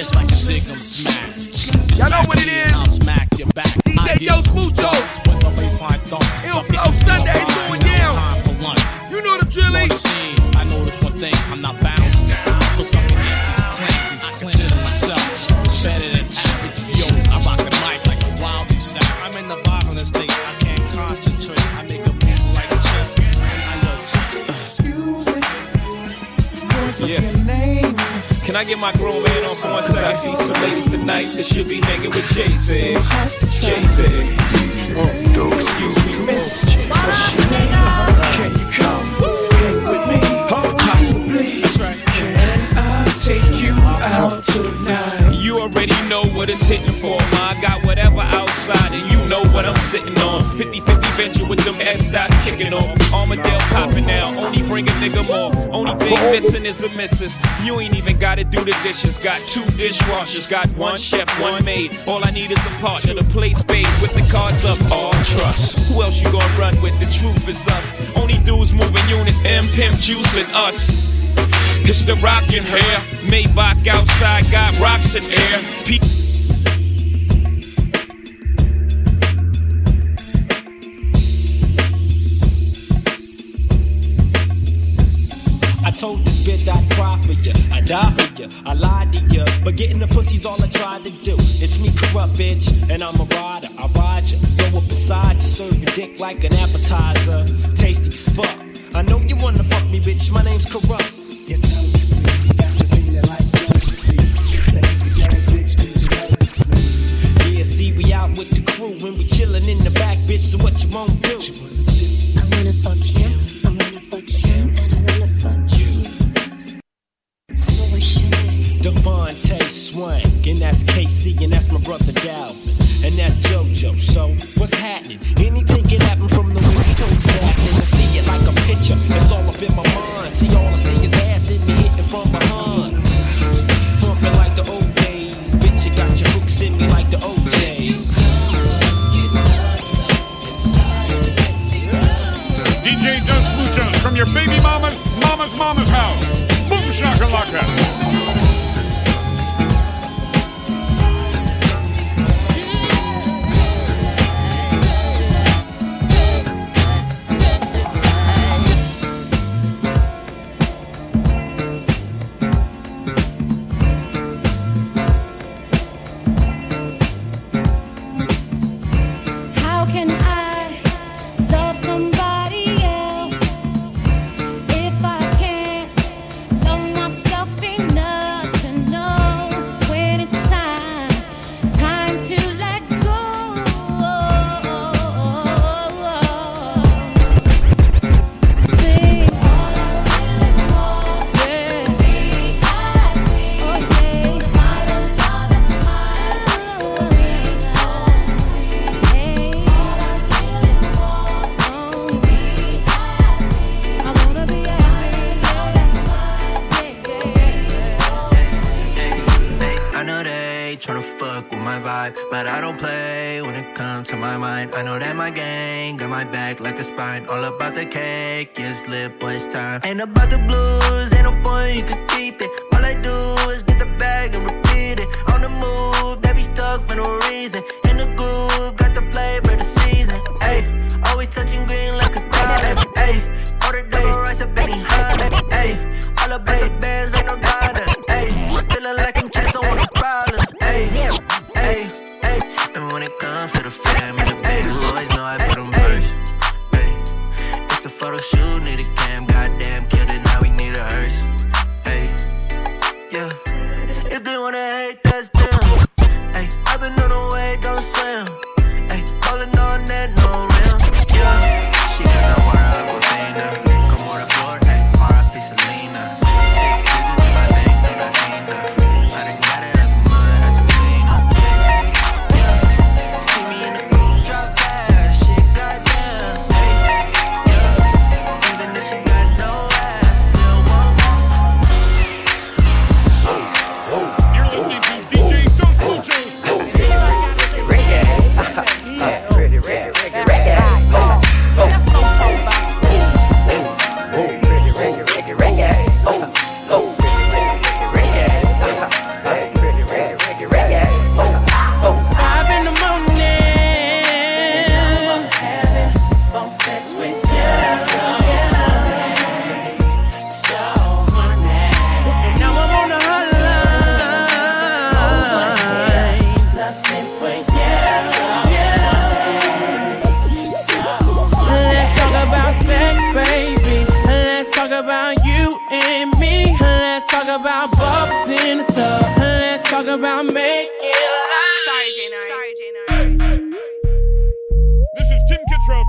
It's like a dig 'em smack. Y'all know what it is. I'll smack your back. DJ Yo Smoocho. When the baseline thumps. Flow people Sundays going down. Time for lunch. You know the drill On the is. scene, I notice one thing, I'm not now. So some Nancy's I get my grown man on for one second? I see some ladies tonight that should be hanging with Jay Z. Jay Z. Excuse me, miss. What's your name? Can you come hang with me? Possibly. Can I take you out tonight? You already know what it's hitting for. Ma. I got whatever outside, and you know what I'm sitting on. 50 50 venture with them S dots kicking off. Armadale popping now. Only bring a nigga more. Only thing missing is a missus. You ain't even gotta do the dishes. Got two dishwashers. Got one chef, one maid. All I need is a partner to play space with the cards up. All trust. Who else you gonna run with? The truth is us. Only dudes moving units. M Pimp Juice and us. It's the rockin' hair. Maybach outside got rocks in air. Pe- told this bitch I'd cry for you, I'd die for you, I lied to you, but getting the pussy's all I tried to do. It's me, corrupt bitch, and I'm a rider. I ride you, go up beside you, serve your dick like an appetizer, tasty as fuck. I know you wanna fuck me, bitch. My name's corrupt. You tell me sweet, you got you feeling like the you? Yeah, see, we out with the crew when we chillin' in the back, bitch. So what you won't do? I wanna fuck him, I wanna DeVante Swing, and that's K-Ci, and that's my brother Dalvin, and that's JoJo. So what's happening? Anything a spine. All about the cake, yes, lit boys time. Ain't about the blues, ain't no point you could keep it. All I do is get the bag and repeat it. On the move, they be stuck for no reason.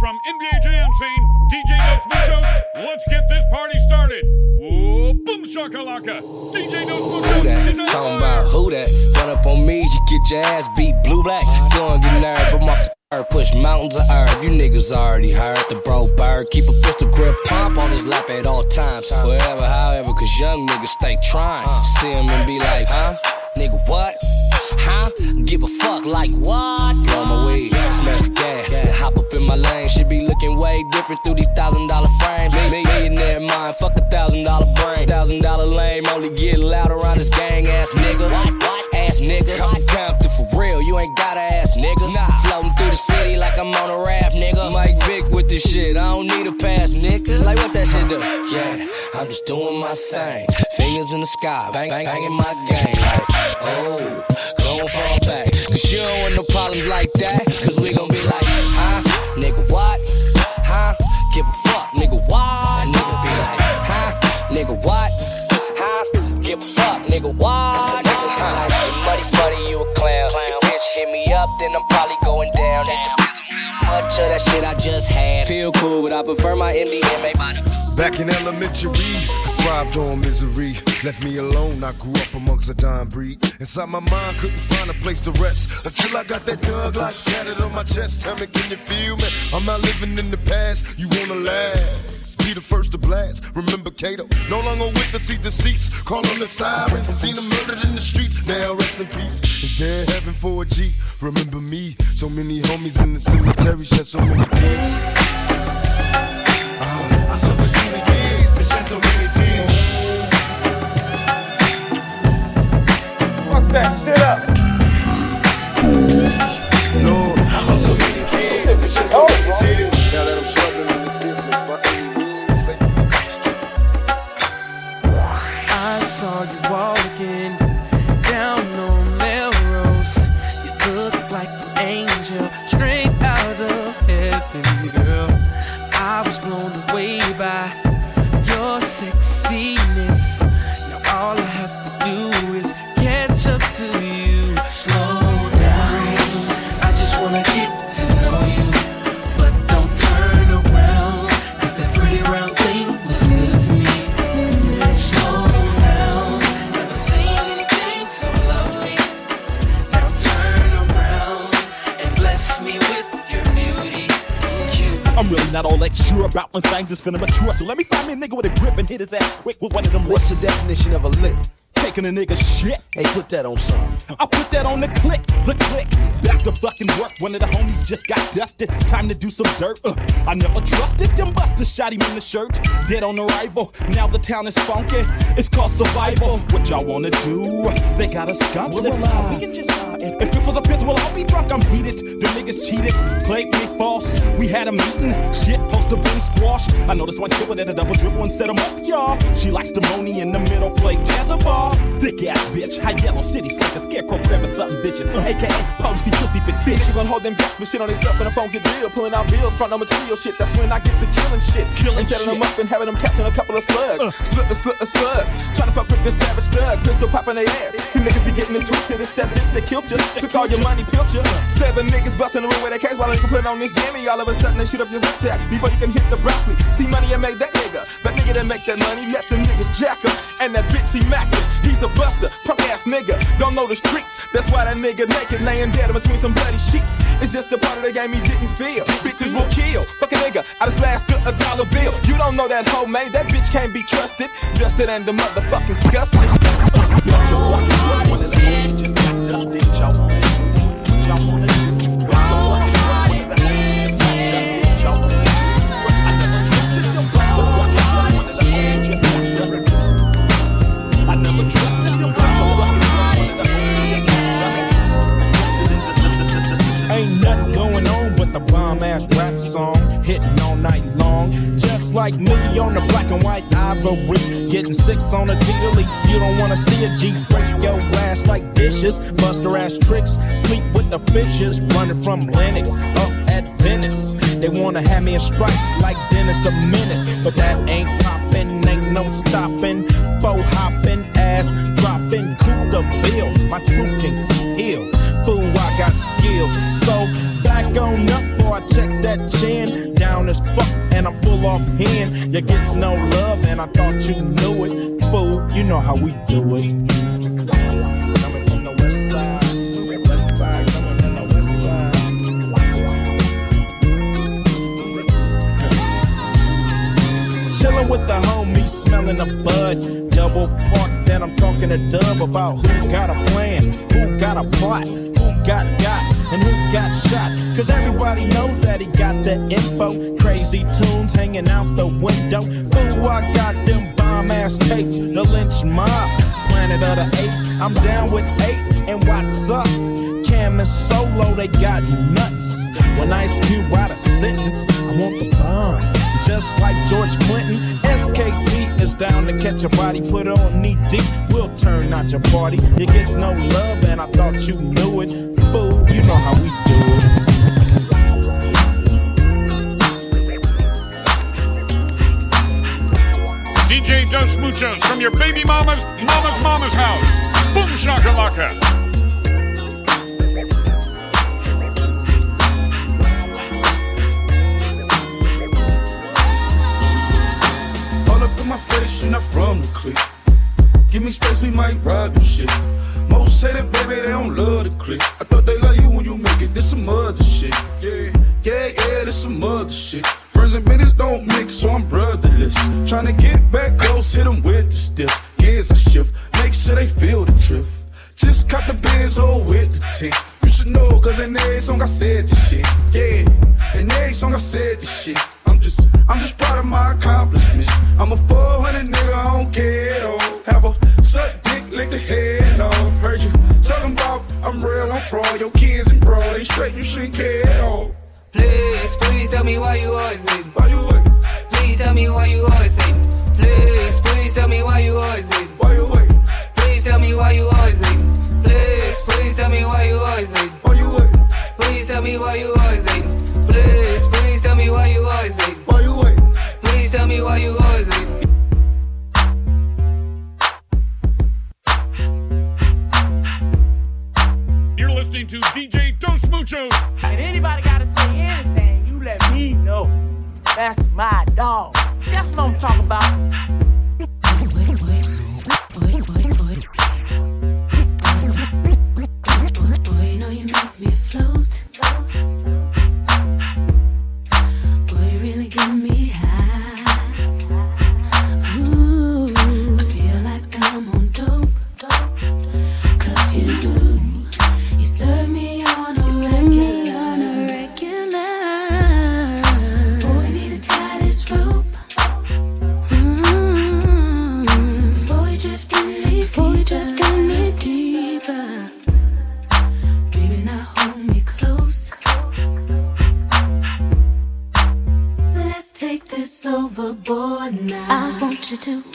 From NBA Jam saying, DJ Dos Muchos, let's get this party started. Whoa, boom shakalaka. DJ Dos Who Muchos is that? on Talking about who that? Run up on me, you get your ass beat blue black. Go and get nerve, I'm off the curb, push mountains of herb. You niggas already heard the bro bird. Keep a pistol grip pump on his lap at all times. Wherever, however, cause young niggas stay trying. Uh. See him and be like, huh? Nigga, what? Huh? Give a fuck like what? Blow my weed, smash the gas, and hop up in my lane. Should be looking way different through these thousand dollar frames. Me, millionaire mind, fuck a thousand dollar brain. Thousand dollar lame, only get loud around this gang ass nigga. Ass nigga. Compton for real, you ain't got a ass nigga. Nah. Floating through the city like I'm on a raft, nigga. Mike Vick with this shit, I don't need a pass, nigga. Like what that shit do? Yeah, I'm just doing my thing. Fingers in the sky, bang, bang, banging my game. Oh, gon' fall back. Cause you don't want no problems like that. Cause we gon' be like, huh? Nigga, what? Huh? Give a fuck, nigga, what? Nigga be like, huh? Nigga, what? Huh? Give a fuck, nigga, what? Huh? You muddy funny, you a clown. Your bitch hit me up, then I'm probably going down. It depends on how much of that shit I just had. Feel cool, but I prefer my MDMA Back in elementary, thrived on misery. Left me alone, I grew up amongst a dying breed. Inside my mind, couldn't find a place to rest. Until I got that thug like tatted on my chest. Tell me, can you feel me? I'm not living in the past, you wanna last. Be the first to blast. Remember Kato, no longer with the deceits. Call on the sirens, seen them murdered in the streets. Now rest in peace. Is there heaven for a G? Remember me, so many homies in the cemetery shed so many tears. That shit up. I'm really not all that sure about when things is finna mature. So let me find me a nigga with a grip and hit his ass quick with one of them What's licks. the definition of a lick? Taking a nigga shit. Hey, put that on something. I put that on the click, the click. Back to fucking work. One of the homies just got dusted. Time to do some dirt. Uh, I never trusted them busters. Shot him in the shirt. Dead on arrival. Now the town is funky. It's called survival. What y'all wanna do? They got us skunked. We can just uh, if, it was a pit, well, I'll be drunk. I'm heated. The niggas cheated. Played me false. We had a meeting. Shit, to been squash. I know this one killer that a double dribble and set him up, y'all. She likes the money in the middle, play tetherball. Thick ass bitch. High yellow city, like a scarecrow, grabbing something bitches. AKA Posey Pussy See, Fictitious. she gon' hold them gas, but shit on themself and the phone get real. Pulling out bills, front no material shit. That's when I get the killing shit. Killing and setting them shit. up and having them catching a couple of slugs. Slut the slut the slugs. Trying to fuck with this savage thug. Pistol popping their ass. Two niggas be getting it twisted. It's that bitch that killed you. Took all your money, killed you. Seven niggas busting the room with a case while they put on this jammy. All of a sudden they shoot up your rip tag before you can hit the broccoli. See money and make that nigga. That nigga that make that money. Let them niggas jack up. And that bitch he mackin'. He's a buster. Punk ass nigga. Don't know the streets. That's why that nigga naked laying dead in between some bloody sheets. It's just a part of the game he didn't feel. Bitches will kill. Fuck a nigga. I just last good a dollar bill. You don't know that hoe, man. That bitch can't be trusted. Justed and the motherfucking disgusted. On the black and white ivory, getting six on a T-Delete. You don't wanna see a G break your ass like dishes, buster ass tricks, sleep with the fishes, running from Lennox up at Venice. They wanna have me in stripes like Dennis the Menace, but that ain't poppin', ain't no stoppin'. Faux hoppin', ass. Dropping cool the bill. My truth can heal. Fool, I got skills. So back on up, boy, check that chin. Down as fuck, I'm full off hand. You gets no love, and I thought you knew it. Fool, you know how we do it. Chillin' with the homies, smelling a bud. Double park, then I'm talking to Dub about who got a plan, who got a plot, who got got, and who got shot. Cause everybody knows that he got the info. Crazy tunes hanging out the window. Fool, I got them bomb ass tapes, the Lench Mob, planet of the apes. I'm down with eight, and what's up? Cam and Solo, they got nuts. When Ice Cube out a sentence, I want the bomb. Just like George Clinton, SKP is down to catch a body, put on knee deep. We'll turn out your party. It gets no love, and I thought you knew it. Fool, you know how we do it. DJ Dos Muchos from your baby mama's mama's mama's house. Boom shakalaka. All up in my face, you're not from the clique. Give me space, we might ride the shit. Say that baby, they don't love the clique. I thought they love you when you make it. This some other shit. Yeah, yeah, yeah, this some other shit. Friends and business don't mix, so I'm brotherless. Tryna get back close, hit them with the stiff. Gears I shift, make sure they feel the drift. Just caught the Benz oh with the tint. You should know, cause in every song I said this shit. Yeah, in every song I said this shit. I'm just, I'm just proud of my accomplishments. I'm a 400 nigga, I don't care at all. Have a suck dick, lick the head I'm real, Your kids and bro, they straight, you shouldn't care at all. Please, please tell me why you always hating. Why you waiting? Please tell me why you always hating. Please, please tell me why you always hating. Why you waiting? Please tell me why you always hating. Please, please tell me why you always hating. Why you waiting? Please tell me why you always hating. Please, please tell me why you always hating. Why you waiting? Please tell me why you always hating. Listening to DJ Dos Muchos. And anybody gotta say anything, you let me know. That's my dog. That's what I'm talking about. I want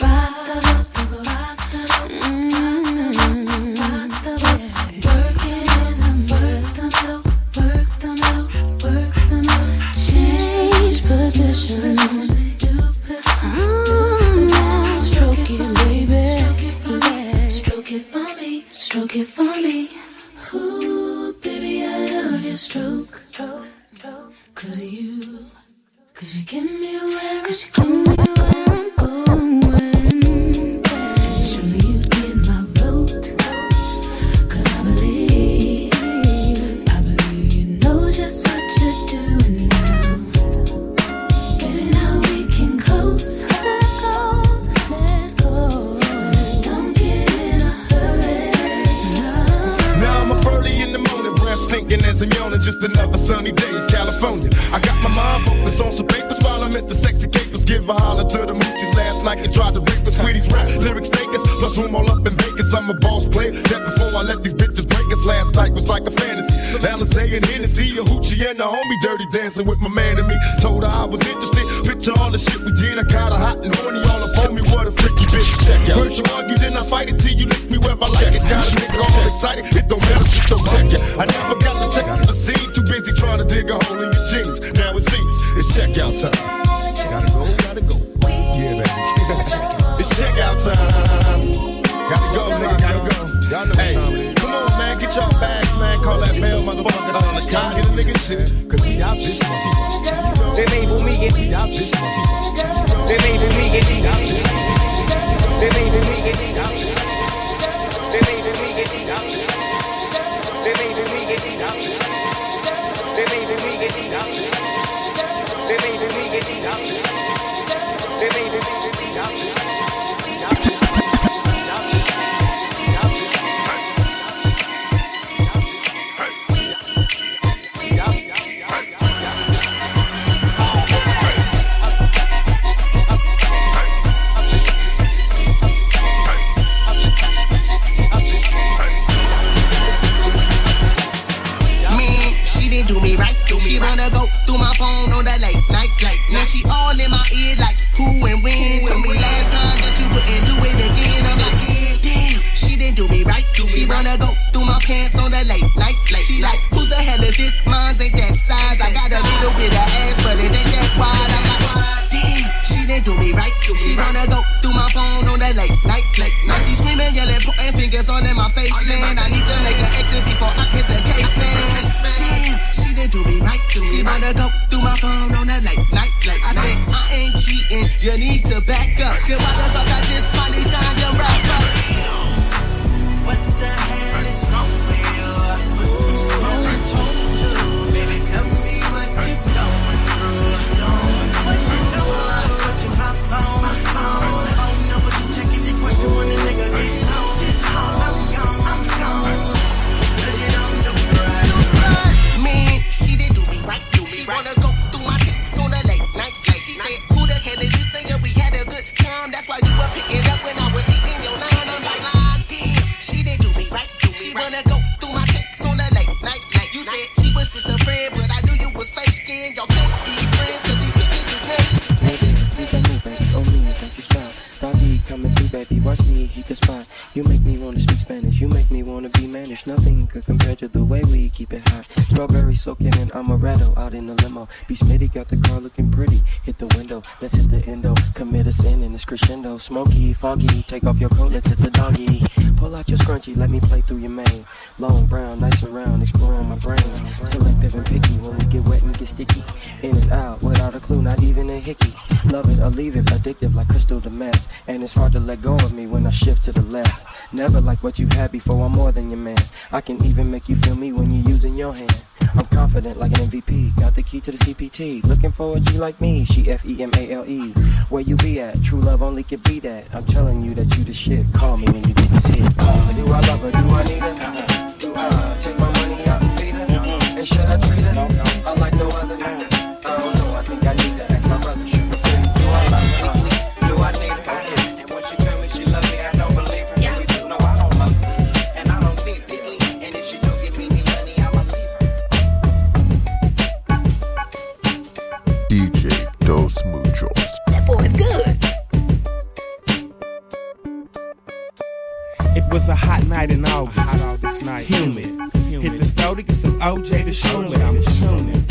Just another sunny day in California. I got my mind focused on some papers while I'm at the sexy capers. Give a holler to the moochies last night and tried to rape us. Sweeties rap, lyrics take us. Plus room all up in Vegas. I'm a boss player. That before I let these bitches break us. Last night was like a fantasy. Alizé and Hennessy, a hoochie and a homie dirty dancing with my man and me. Told her I was interested. Picture all the shit we did. I got her hot and horny all up on me. What a freaky bitch. Check out. First you argue, then I fight it till you lick me where I like it. Got a nigga all excited. It don't matter, just don't check it. I never got to check out the scene. Too busy trying to dig a hole in your jeans. Now it seems it's checkout time. Gotta go, gotta go. Yeah, baby. it's checkout time. Gotta go, nigga, gotta go. y'all know hey, come on, man, get y'all bags, man. Call that mail, motherfucker. On the car, get a nigga shit. Cause we out this motherfucker. They me get We out this motherfucker. They label me get They label fingers on in my face, man. I need to make an exit before I get to case, man. Damn, she didn't do me right. She wanna go through my phone on that late night. Like, I said, I ain't cheating. You need to back up. Cause why the fuck I just finally signed your rap What the hell managed. Nothing could compare to the way we keep it hot. Strawberry soaking in amaretto out in the limo. Be Smitty got the car looking pretty. Hit the window, let's hit the endo. Commit a sin in this crescendo. Smoky, foggy. Take off your coat, let's hit the doggy. Pull out your scrunchie, let me play through your mane. Long brown, nice and round, exploring my brain. Selective and picky when we get wet and get sticky. In and out without a clue, not even a hickey. Love it or leave it, addictive like crystal to meth. And it's hard to let go of me when I shift to the left. Never like what you've had before, I'm more than your man. I can even make you feel me when you're using your hand. I'm confident like an MVP, got the key to the CPT. Looking for a G like me, she F E M A L E. Where you be at? True love only can be that. I'm telling you that you the shit. Call me when you get this hit. Uh, do I love her? Do I need her? Do I take my money out and feed her? And should I treat her? I like no other. It was a hot night in August. Hot August night. Humid. Hit the store to get some OJ to show me I'm tuning.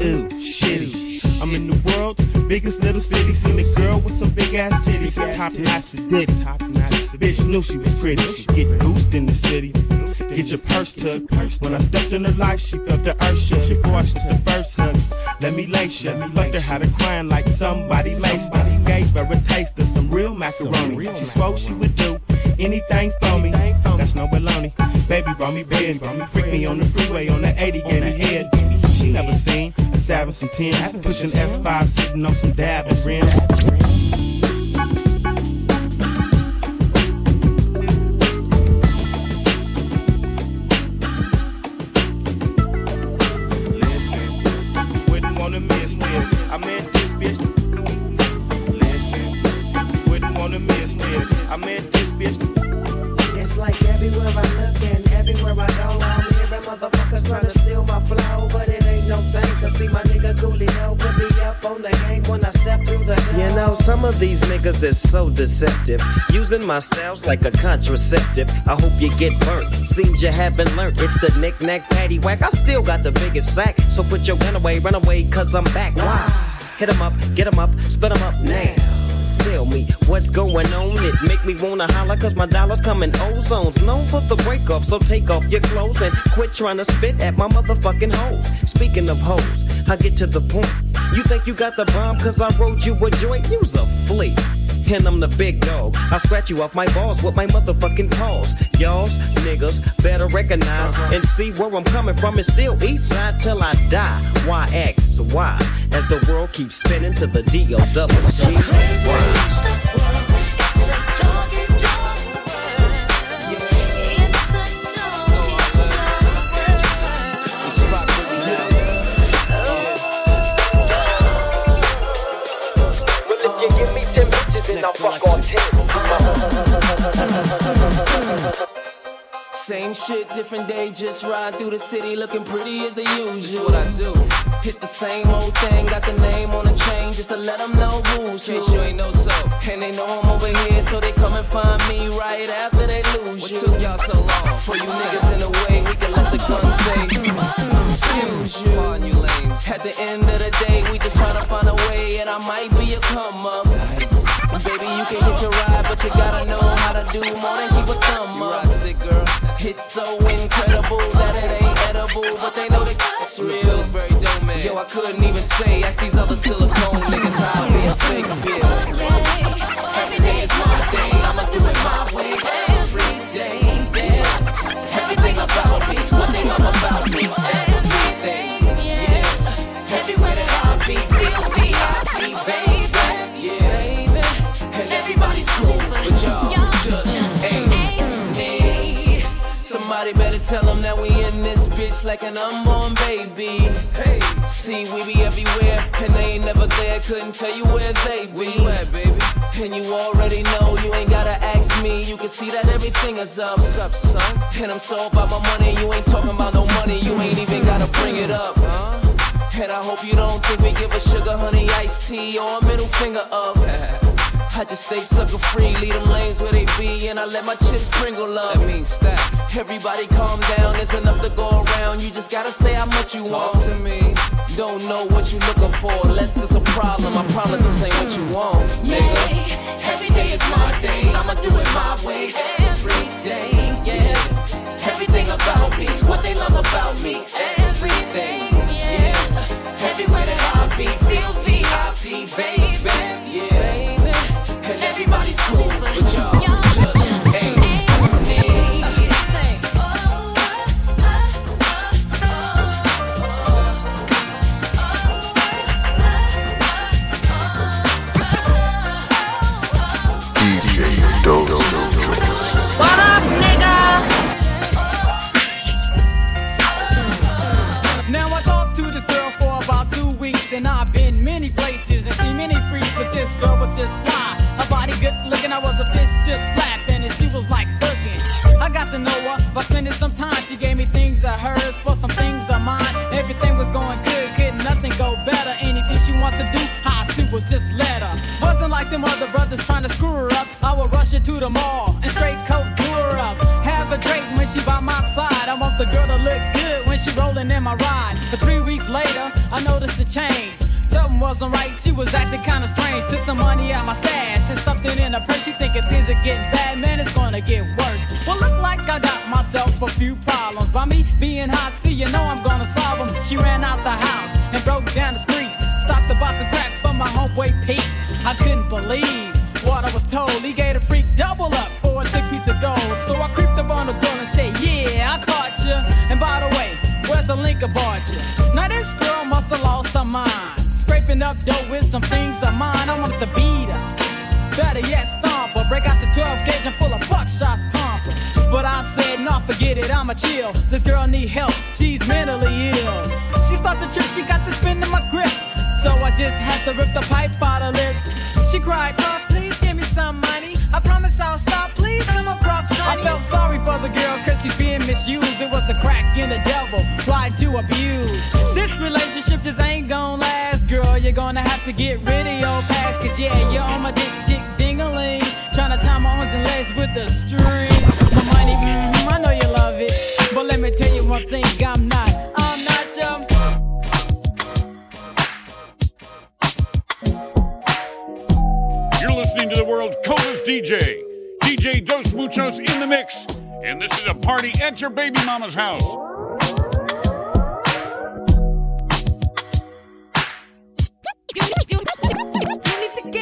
Ooh, shitty. I'm in the world's biggest little city. Seen a girl with some big ass titties. Top notch. Top notch Bitch knew she was pretty. She get goosed in the city. Get your purse took. When I stepped in her life, she felt the earth shook. She forced the first hug. Let me lace ya. Fucked her, had her crying like somebody laced her. Gave her a taste of some real macaroni. She swore she would do anything for me. That's no baloney. Baby brought me bed, freak me on the freeway on the 80, gave me head. She never seen a seven, some tens, pushing S5, sitting on some dab and rims. Wouldn't wanna miss this. I met some of these niggas is so deceptive. Using my styles like a contraceptive. I hope you get burnt. Seems you haven't learned. It's the knick-knack patty whack. I still got the biggest sack. So put your gun away, run away, cause I'm back. Why? Hit 'em up, get 'em up, split 'em up now. tell me what's going on. It make me wanna holler cause my dollars come in ozones. Known for the break off, so take off your clothes and quit trying to spit at my motherfucking hoes. Speaking of hoes, I get to the point. You think you got the bomb cause I wrote you a joint? You's a flea. And I'm the big dog. I scratch you off my balls with my motherfucking paws. Y'all's niggas better recognize uh-huh. and see where I'm coming from. It's still east side till I die. Why X? As the world keeps spinning to the D O double G. shit, different day, just ride through the city looking pretty as the usual. what I do. It's the same old thing, got the name on the chain just to let them know who's who. you ain't know so. And they know I'm over here, so they come and find me right after they lose you. What took y'all so long? For you niggas in the way, we can let the gun say, excuse you. Pardon you lames. At the end of the day, we just tryna find a way, and I might be a come up. Baby, you can hit your ride, but you gotta know how to do more than keep a thumb up. Stick, girl. It's so incredible that it ain't edible, but they know that it's real. Man. Yo, I couldn't even say, ask these other silicone niggas how me a fake feel. Every day is my day, I'ma do it bitch like an unborn baby. Hey, see, we be everywhere, and they ain't never there. Couldn't tell you where they be. Where you at, baby? And you already know, you ain't gotta ask me. You can see that everything is up. What's up, son? And I'm so about my money, you ain't talking about no money. You ain't even gotta bring it up, huh? And I hope you don't think we give a sugar honey iced tea or a middle finger up. I just stay sucker free, leave them lanes where they be, and I let my chips sprinkle up. That means stack. Everybody calm down, there's enough to go around. You just gotta say how much you want to me. Don't know what you're looking for, unless it's a problem. I promise this ain't what you want, nigga. Every day is my day, I'ma do it my way. Every day, yeah. Rolling in my ride. But three weeks later, I noticed a change. Something wasn't right, she was acting kinda strange. Took some money out my stash and stuffed it in her purse. She thinking things are getting bad, man, it's gonna get worse. Well, look like I got myself a few problems. By me being hot, see, you know I'm gonna solve them. She ran out the house and broke down the street. Stopped the box of crack for my homeboy Pete. I couldn't believe what I was told. He gave a freak double up for a thick piece of gold. So I creeped up on the girl and said, Yeah, I caught you. And by the way, where's the link about you? Now this girl must have lost her mind. Scraping up dough with some things of mine. I wanted to beat her. Better yet, stomp her. Break out the 12 gauge and full of buckshots pump her. But I said, nah, forget it, I'ma chill. This girl need help, she's mentally ill. She started to trip, she got to spin in my grip. So I just had to rip the pipe out her lips. She cried, Puff, please give me some money. I promise I'll stop, please come rough, honey. I felt sorry for the girl, cause she's being misused. It was the crack and the devil, tried to abuse. This relationship just ain't gonna last, girl. You're gonna have to get rid of your past, cause yeah, you're on my dick, dick, ding-a-ling. Trying to tie my arms and legs with the string. DJ. DJ Dos Muchos in the mix. And this is a party at your baby mama's house. You need to get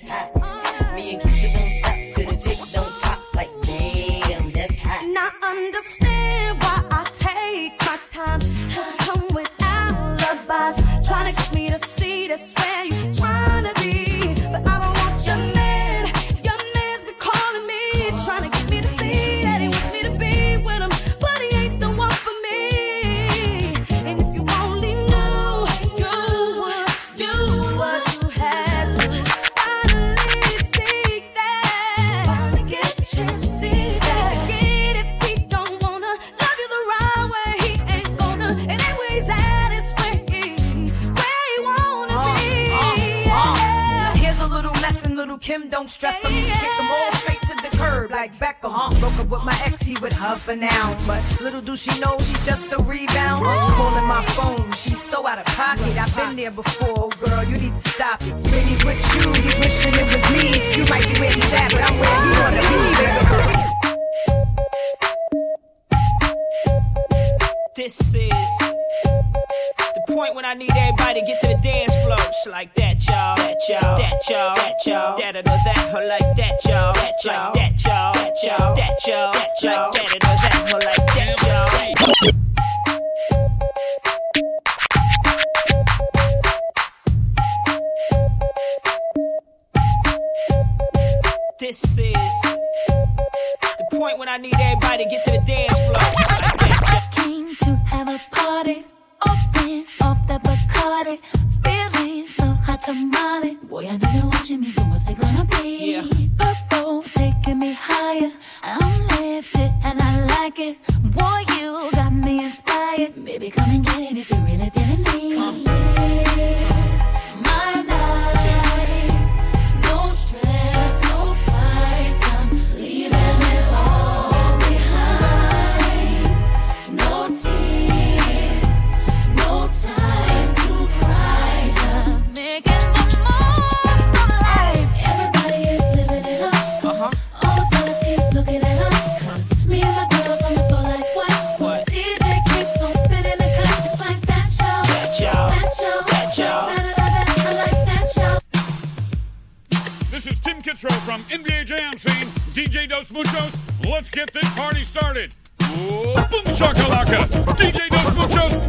That's hot. Beckham. Broke up with my ex, he with her for now. But little do she know she's just a rebound. Calling my phone, she's so out of pocket. I've been there before, girl, you need to stop it. When he's with you, he's wishing it was me. You might be where he's at, but I'm where he wanna be. This is the point when I need everybody to get to the dance Like that, y'all. That y'all. That y'all. That y'all. That like that, y'all. That y'all. That y'all. That y'all. That y'all. That y'all. That that. That, y'all. This is the point when I need everybody to get to the dance floor. That. Came to have a party, open off the Bacardi, tamale. Boy, I know you're watching me, so what's it gonna be? Purple taking me higher, I'm lifted and I like it. Boy, you got me inspired. Baby, come and get Dos Muchoz. Let's get this party started. Boom shakalaka! DJ Dos Muchoz